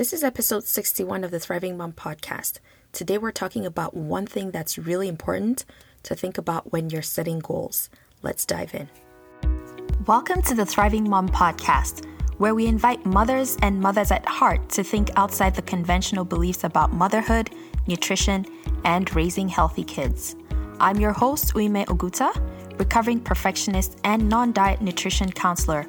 This is episode 61 of the Thriving Mom podcast. Today we're talking about one thing that's really important to think about when you're setting goals. Let's dive in. Welcome to the Thriving Mom podcast, where we invite mothers and mothers at heart to think outside the conventional beliefs about motherhood, nutrition, and raising healthy kids. I'm your host, Uime Oguta, recovering perfectionist and non diet nutrition counselor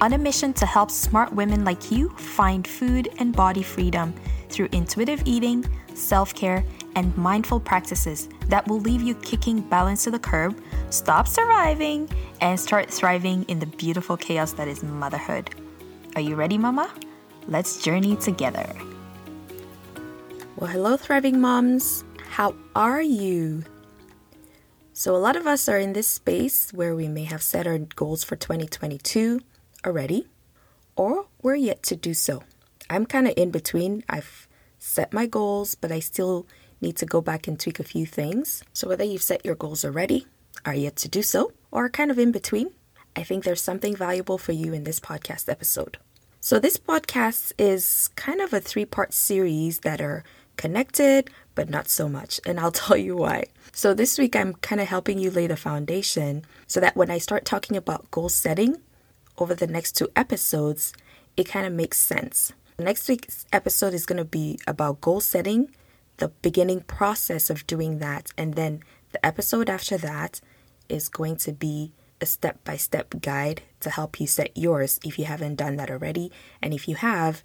on a mission to help smart women like you find food and body freedom through intuitive eating, self care, and mindful practices that will leave you kicking balance to the curb, stop surviving, and start thriving in the beautiful chaos that is motherhood. Are you ready, Mama? Let's journey together. Well, hello, thriving moms. How are you? So, a lot of us are in this space where we may have set our goals for 2022 already, or we're yet to do so. I'm kind of in between. I've set my goals, but I still need to go back and tweak a few things. So, whether you've set your goals already, are yet to do so, or kind of in between, I think there's something valuable for you in this podcast episode. So, this podcast is kind of a three part series that are connected, but not so much. And I'll tell you why. So, this week I'm kind of helping you lay the foundation so that when I start talking about goal setting, over the next two episodes, it kind of makes sense. Next week's episode is going to be about goal setting, the beginning process of doing that, and then the episode after that is going to be a step by step guide to help you set yours if you haven't done that already. And if you have,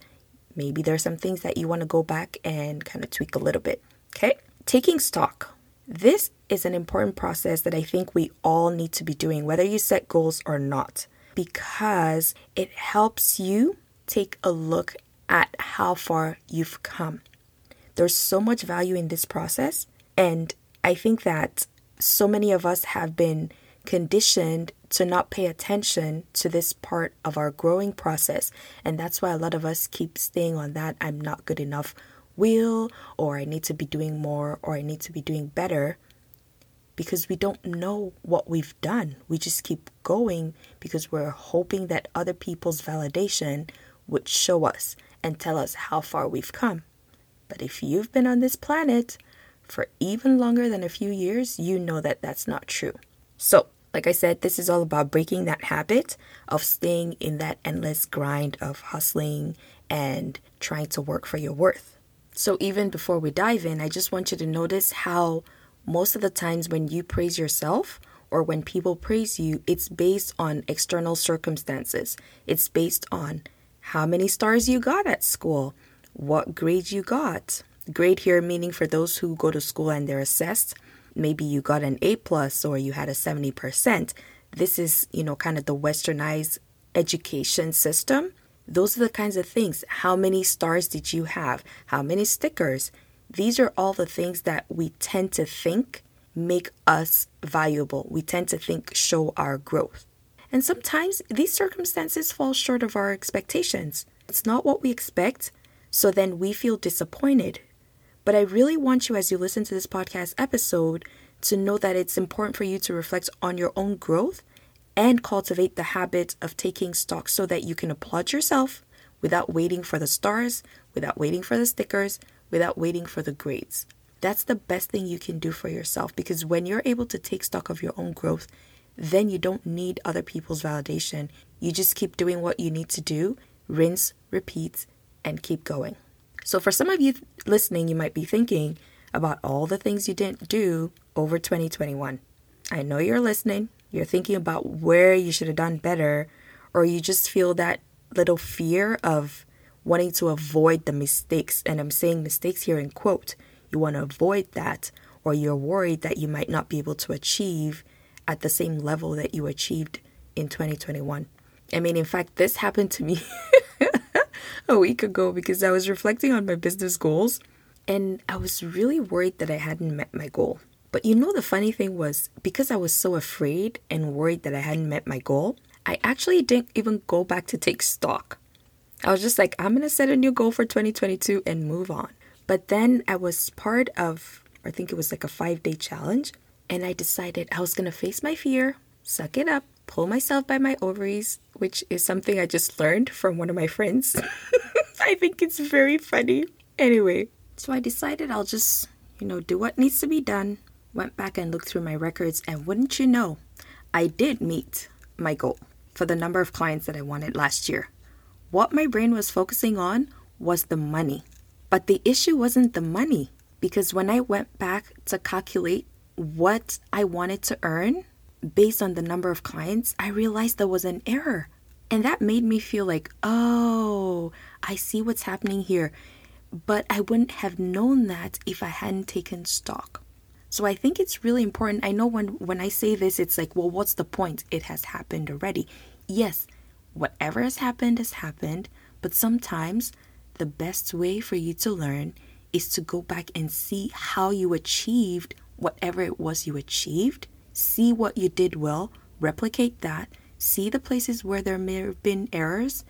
maybe there's some things that you want to go back and kind of tweak a little bit. Okay? Taking stock. This is an important process that I think we all need to be doing, whether you set goals or not because it helps you take a look at how far you've come. There's so much value in this process, and I think that so many of us have been conditioned to not pay attention to this part of our growing process. And that's why a lot of us keep staying on that I'm not good enough wheel, or I need to be doing more, or I need to be doing better because we don't know what we've done. We just keep going because we're hoping that other people's validation would show us and tell us how far we've come. But if you've been on this planet for even longer than a few years, you know that that's not true. So, like I said, this is all about breaking that habit of staying in that endless grind of hustling and trying to work for your worth. So, even before we dive in, I just want you to notice how most of the times when you praise yourself or when people praise you, it's based on external circumstances. It's based on how many stars you got at school, what grade you got. Grade here meaning for those who go to school and they're assessed, maybe you got an A plus or you had a 70%. This is, you know, kind of the westernized education system. Those are the kinds of things. How many stars did you have? How many stickers? These are all the things that we tend to think make us valuable. We tend to think show our growth. And sometimes these circumstances fall short of our expectations. It's not what we expect, so then we feel disappointed. But I really want you, as you listen to this podcast episode, to know that it's important for you to reflect on your own growth and cultivate the habit of taking stock so that you can applaud yourself without waiting for the stars, without waiting for the stickers, without waiting for the grades. That's the best thing you can do for yourself because when you're able to take stock of your own growth, then you don't need other people's validation. You just keep doing what you need to do, rinse, repeat, and keep going. So, for some of you listening, you might be thinking about all the things you didn't do over 2021. I know you're listening. You're thinking about where you should have done better, or you just feel that little fear of wanting to avoid the mistakes. And I'm saying mistakes here in quote. You want to avoid that, or you're worried that you might not be able to achieve at the same level that you achieved in 2021. I mean, in fact, this happened to me a week ago because I was reflecting on my business goals and I was really worried that I hadn't met my goal. But you know, the funny thing was because I was so afraid and worried that I hadn't met my goal, I actually didn't even go back to take stock. I was just like, I'm going to set a new goal for 2022 and move on. But then I was part of, I think it was like a five day challenge. And I decided I was going to face my fear, suck it up, pull myself by my ovaries, which is something I just learned from one of my friends. I think it's very funny. Anyway, so I decided I'll just, you know, do what needs to be done. Went back and looked through my records, and wouldn't you know, I did meet my goal for the number of clients that I wanted last year. What my brain was focusing on was the money. But the issue wasn't the money because when I went back to calculate what I wanted to earn based on the number of clients, I realized there was an error. And that made me feel like, oh, I see what's happening here. But I wouldn't have known that if I hadn't taken stock. So I think it's really important. I know when, when I say this, it's like, well, what's the point? It has happened already. Yes, whatever has happened has happened, but sometimes the best way for you to learn is to go back and see how you achieved whatever it was you achieved, see what you did well, replicate that, see the places where there may have been errors,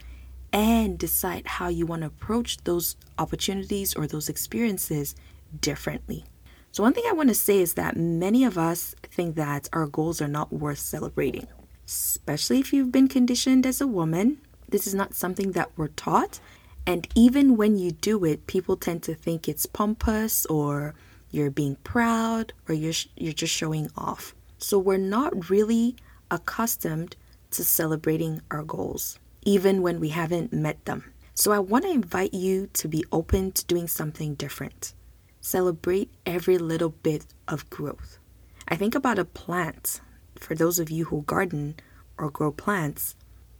and decide how you want to approach those opportunities or those experiences differently. So, one thing I want to say is that many of us think that our goals are not worth celebrating, especially if you've been conditioned as a woman. This is not something that we're taught. And even when you do it, people tend to think it's pompous or you're being proud or you're, you're just showing off. So we're not really accustomed to celebrating our goals, even when we haven't met them. So I want to invite you to be open to doing something different. Celebrate every little bit of growth. I think about a plant. For those of you who garden or grow plants,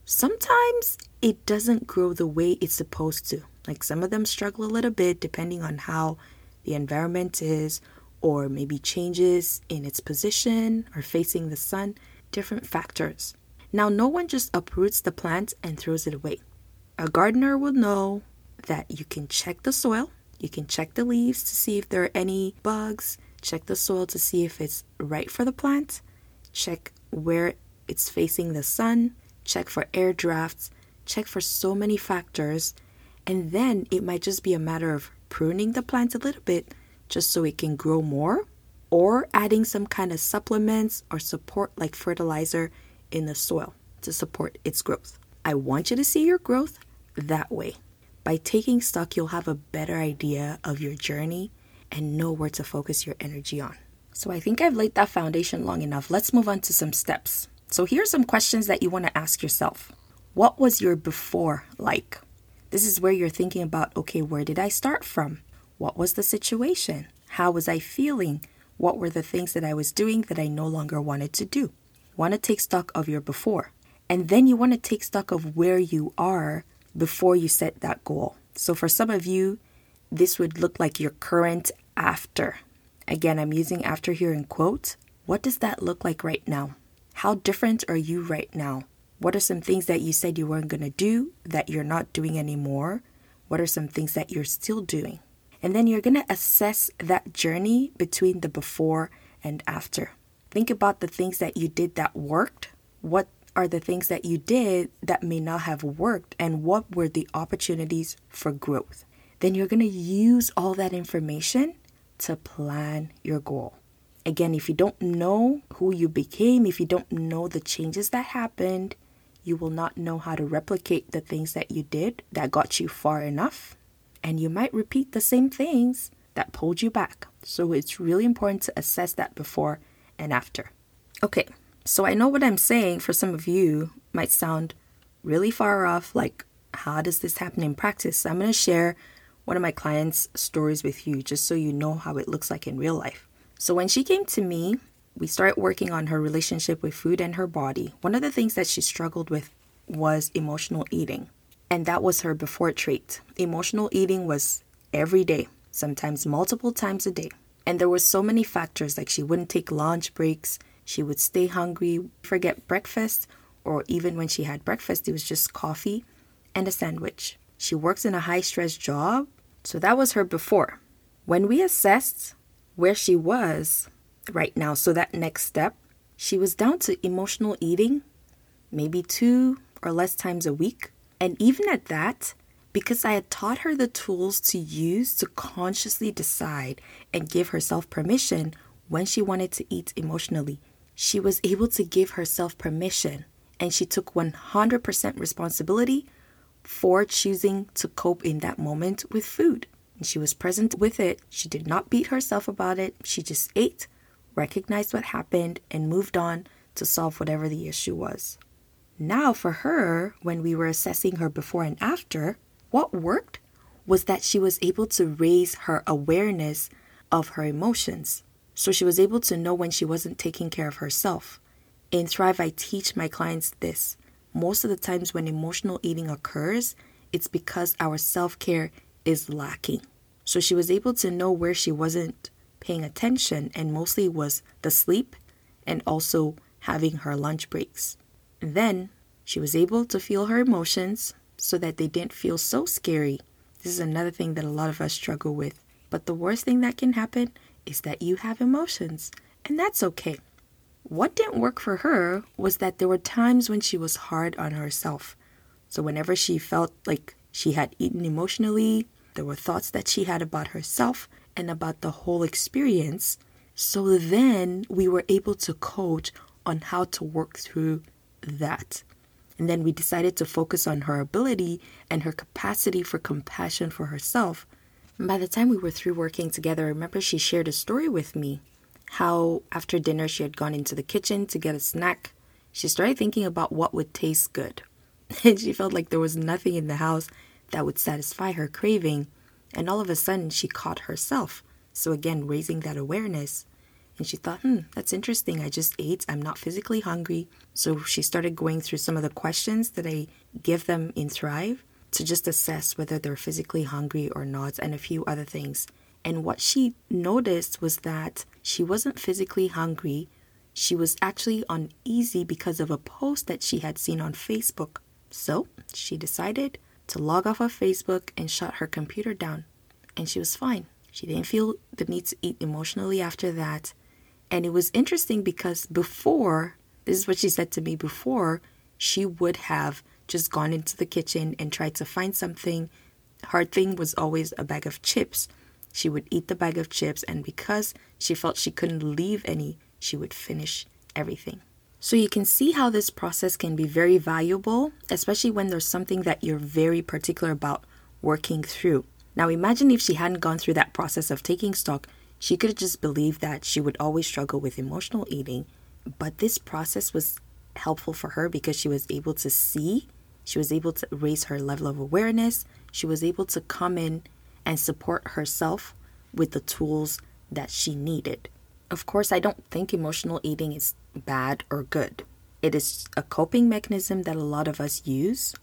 sometimes it doesn't grow the way it's supposed to. Like some of them struggle a little bit depending on how the environment is, or maybe changes in its position or facing the sun, different factors. Now, no one just uproots the plant and throws it away. A gardener will know that you can check the soil, you can check the leaves to see if there are any bugs, check the soil to see if it's right for the plant, check where it's facing the sun, check for air drafts, check for so many factors, and then it might just be a matter of pruning the plant a little bit just so it can grow more, or adding some kind of supplements or support like fertilizer in the soil to support its growth. I want you to see your growth that way. By taking stock, you'll have a better idea of your journey and know where to focus your energy on. So I think I've laid that foundation long enough. Let's move on to some steps. So here are some questions that you want to ask yourself. What was your before like? This is where you're thinking about okay, where did I start from? What was the situation? How was I feeling? What were the things that I was doing that I no longer wanted to do? Want to take stock of your before. And then you want to take stock of where you are before you set that goal. So for some of you, this would look like your current after. Again, I'm using after here in quotes. What does that look like right now? How different are you right now? What are some things that you said you weren't going to do that you're not doing anymore? What are some things that you're still doing? And then you're going to assess that journey between the before and after. Think about the things that you did that worked. What are the things that you did that may not have worked? And what were the opportunities for growth? Then you're going to use all that information to plan your goal. Again, if you don't know who you became, if you don't know the changes that happened, you will not know how to replicate the things that you did that got you far enough. And you might repeat the same things that pulled you back. So it's really important to assess that before and after. Okay, so I know what I'm saying for some of you might sound really far off, like, how does this happen in practice? I'm going to share one of my clients' stories with you just so you know how it looks like in real life. So when she came to me, we started working on her relationship with food and her body. One of the things that she struggled with was emotional eating. And that was her before trait. Emotional eating was every day, sometimes multiple times a day. And there were so many factors like she wouldn't take lunch breaks, she would stay hungry, forget breakfast, or even when she had breakfast, it was just coffee and a sandwich. She works in a high stress job, so that was her before. When we assessed where she was, right now. So, that next step, she was down to emotional eating maybe two or less times a week. And even at that, because I had taught her the tools to use to consciously decide and give herself permission when she wanted to eat emotionally, she was able to give herself permission and she took 100% responsibility for choosing to cope in that moment with food. And she was present with it. She did not beat herself about it. She just ate, recognized what happened, and moved on to solve whatever the issue was. Now, for her, when we were assessing her before and after, what worked was that she was able to raise her awareness of her emotions. So she was able to know when she wasn't taking care of herself. In Thrive, I teach my clients this. Most of the times when emotional eating occurs, it's because our self care is lacking. So she was able to know where she wasn't paying attention, and mostly was the sleep and also having her lunch breaks. Then she was able to feel her emotions so that they didn't feel so scary. This is another thing that a lot of us struggle with. But the worst thing that can happen is that you have emotions, and that's okay. What didn't work for her was that there were times when she was hard on herself. So, whenever she felt like she had eaten emotionally, there were thoughts that she had about herself and about the whole experience. So, then we were able to coach on how to work through that. And then we decided to focus on her ability and her capacity for compassion for herself. And by the time we were through working together, I remember she shared a story with me how after dinner she had gone into the kitchen to get a snack. She started thinking about what would taste good. And she felt like there was nothing in the house that would satisfy her craving. And all of a sudden, she caught herself. So, again, raising that awareness. And she thought, hmm, that's interesting. I just ate. I'm not physically hungry. So she started going through some of the questions that I give them in Thrive to just assess whether they're physically hungry or not, and a few other things. And what she noticed was that she wasn't physically hungry. She was actually uneasy because of a post that she had seen on Facebook. So she decided to log off of Facebook and shut her computer down. And she was fine. She didn't feel the need to eat emotionally after that. And it was interesting because before, this is what she said to me before, she would have just gone into the kitchen and tried to find something. Her thing was always a bag of chips. She would eat the bag of chips, and because she felt she couldn't leave any, she would finish everything. So you can see how this process can be very valuable, especially when there's something that you're very particular about working through. Now imagine if she hadn't gone through that process of taking stock, she could have just believed that she would always struggle with emotional eating. But this process was helpful for her because she was able to see, she was able to raise her level of awareness, she was able to come in and support herself with the tools that she needed. Of course, I don't think emotional eating is bad or good. It is a coping mechanism that a lot of us use.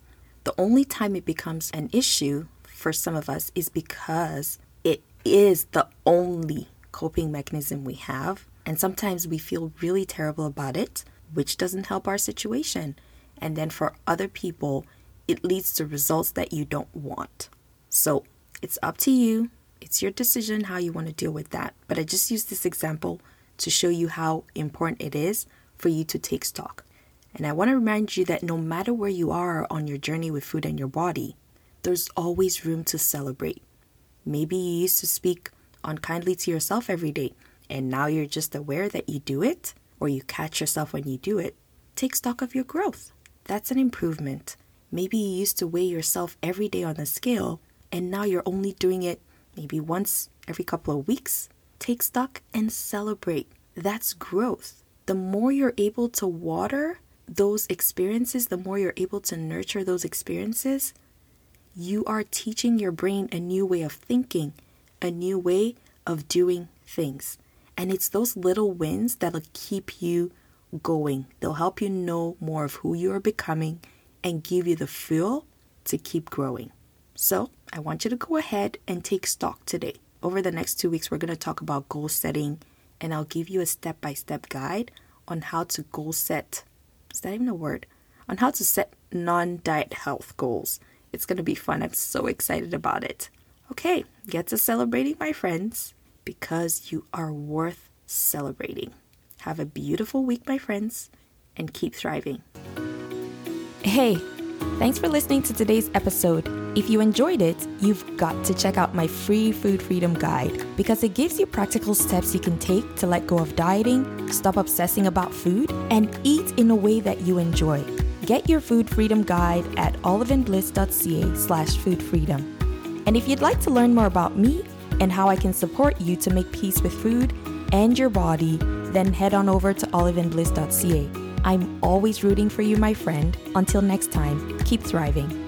The only time it becomes an issue for some of us is because it is the only coping mechanism we have. And sometimes we feel really terrible about it, which doesn't help our situation. And then for other people, it leads to results that you don't want. So it's up to you. It's your decision how you want to deal with that. But I just use this example to show you how important it is for you to take stock. And I want to remind you that no matter where you are on your journey with food and your body, there's always room to celebrate. Maybe you used to speak unkindly to yourself every day, and now you're just aware that you do it, or you catch yourself when you do it. Take stock of your growth. That's an improvement. Maybe you used to weigh yourself every day on the scale, and now you're only doing it maybe once every couple of weeks. Take stock and celebrate. That's growth. The more you're able to water those experiences, the more you're able to nurture those experiences, you are teaching your brain a new way of thinking, a new way of doing things. And it's those little wins that'll keep you going. They'll help you know more of who you are becoming and give you the fuel to keep growing. So, I want you to go ahead and take stock today. Over the next two weeks, we're going to talk about goal setting, and I'll give you a step by step guide on how to goal set. Is that even a word? On how to set non diet health goals. It's going to be fun. I'm so excited about it. Okay, get to celebrating, my friends, because you are worth celebrating. Have a beautiful week, my friends, and keep thriving. Hey, Thanks for listening to today's episode. If you enjoyed it, you've got to check out my free food freedom guide because it gives you practical steps you can take to let go of dieting, stop obsessing about food, and eat in a way that you enjoy. Get your food freedom guide at oliveandbliss.ca slash foodfreedom. And if you'd like to learn more about me and how I can support you to make peace with food and your body, then head on over to oliveandbliss.ca. I'm always rooting for you, my friend. Until next time, keep thriving.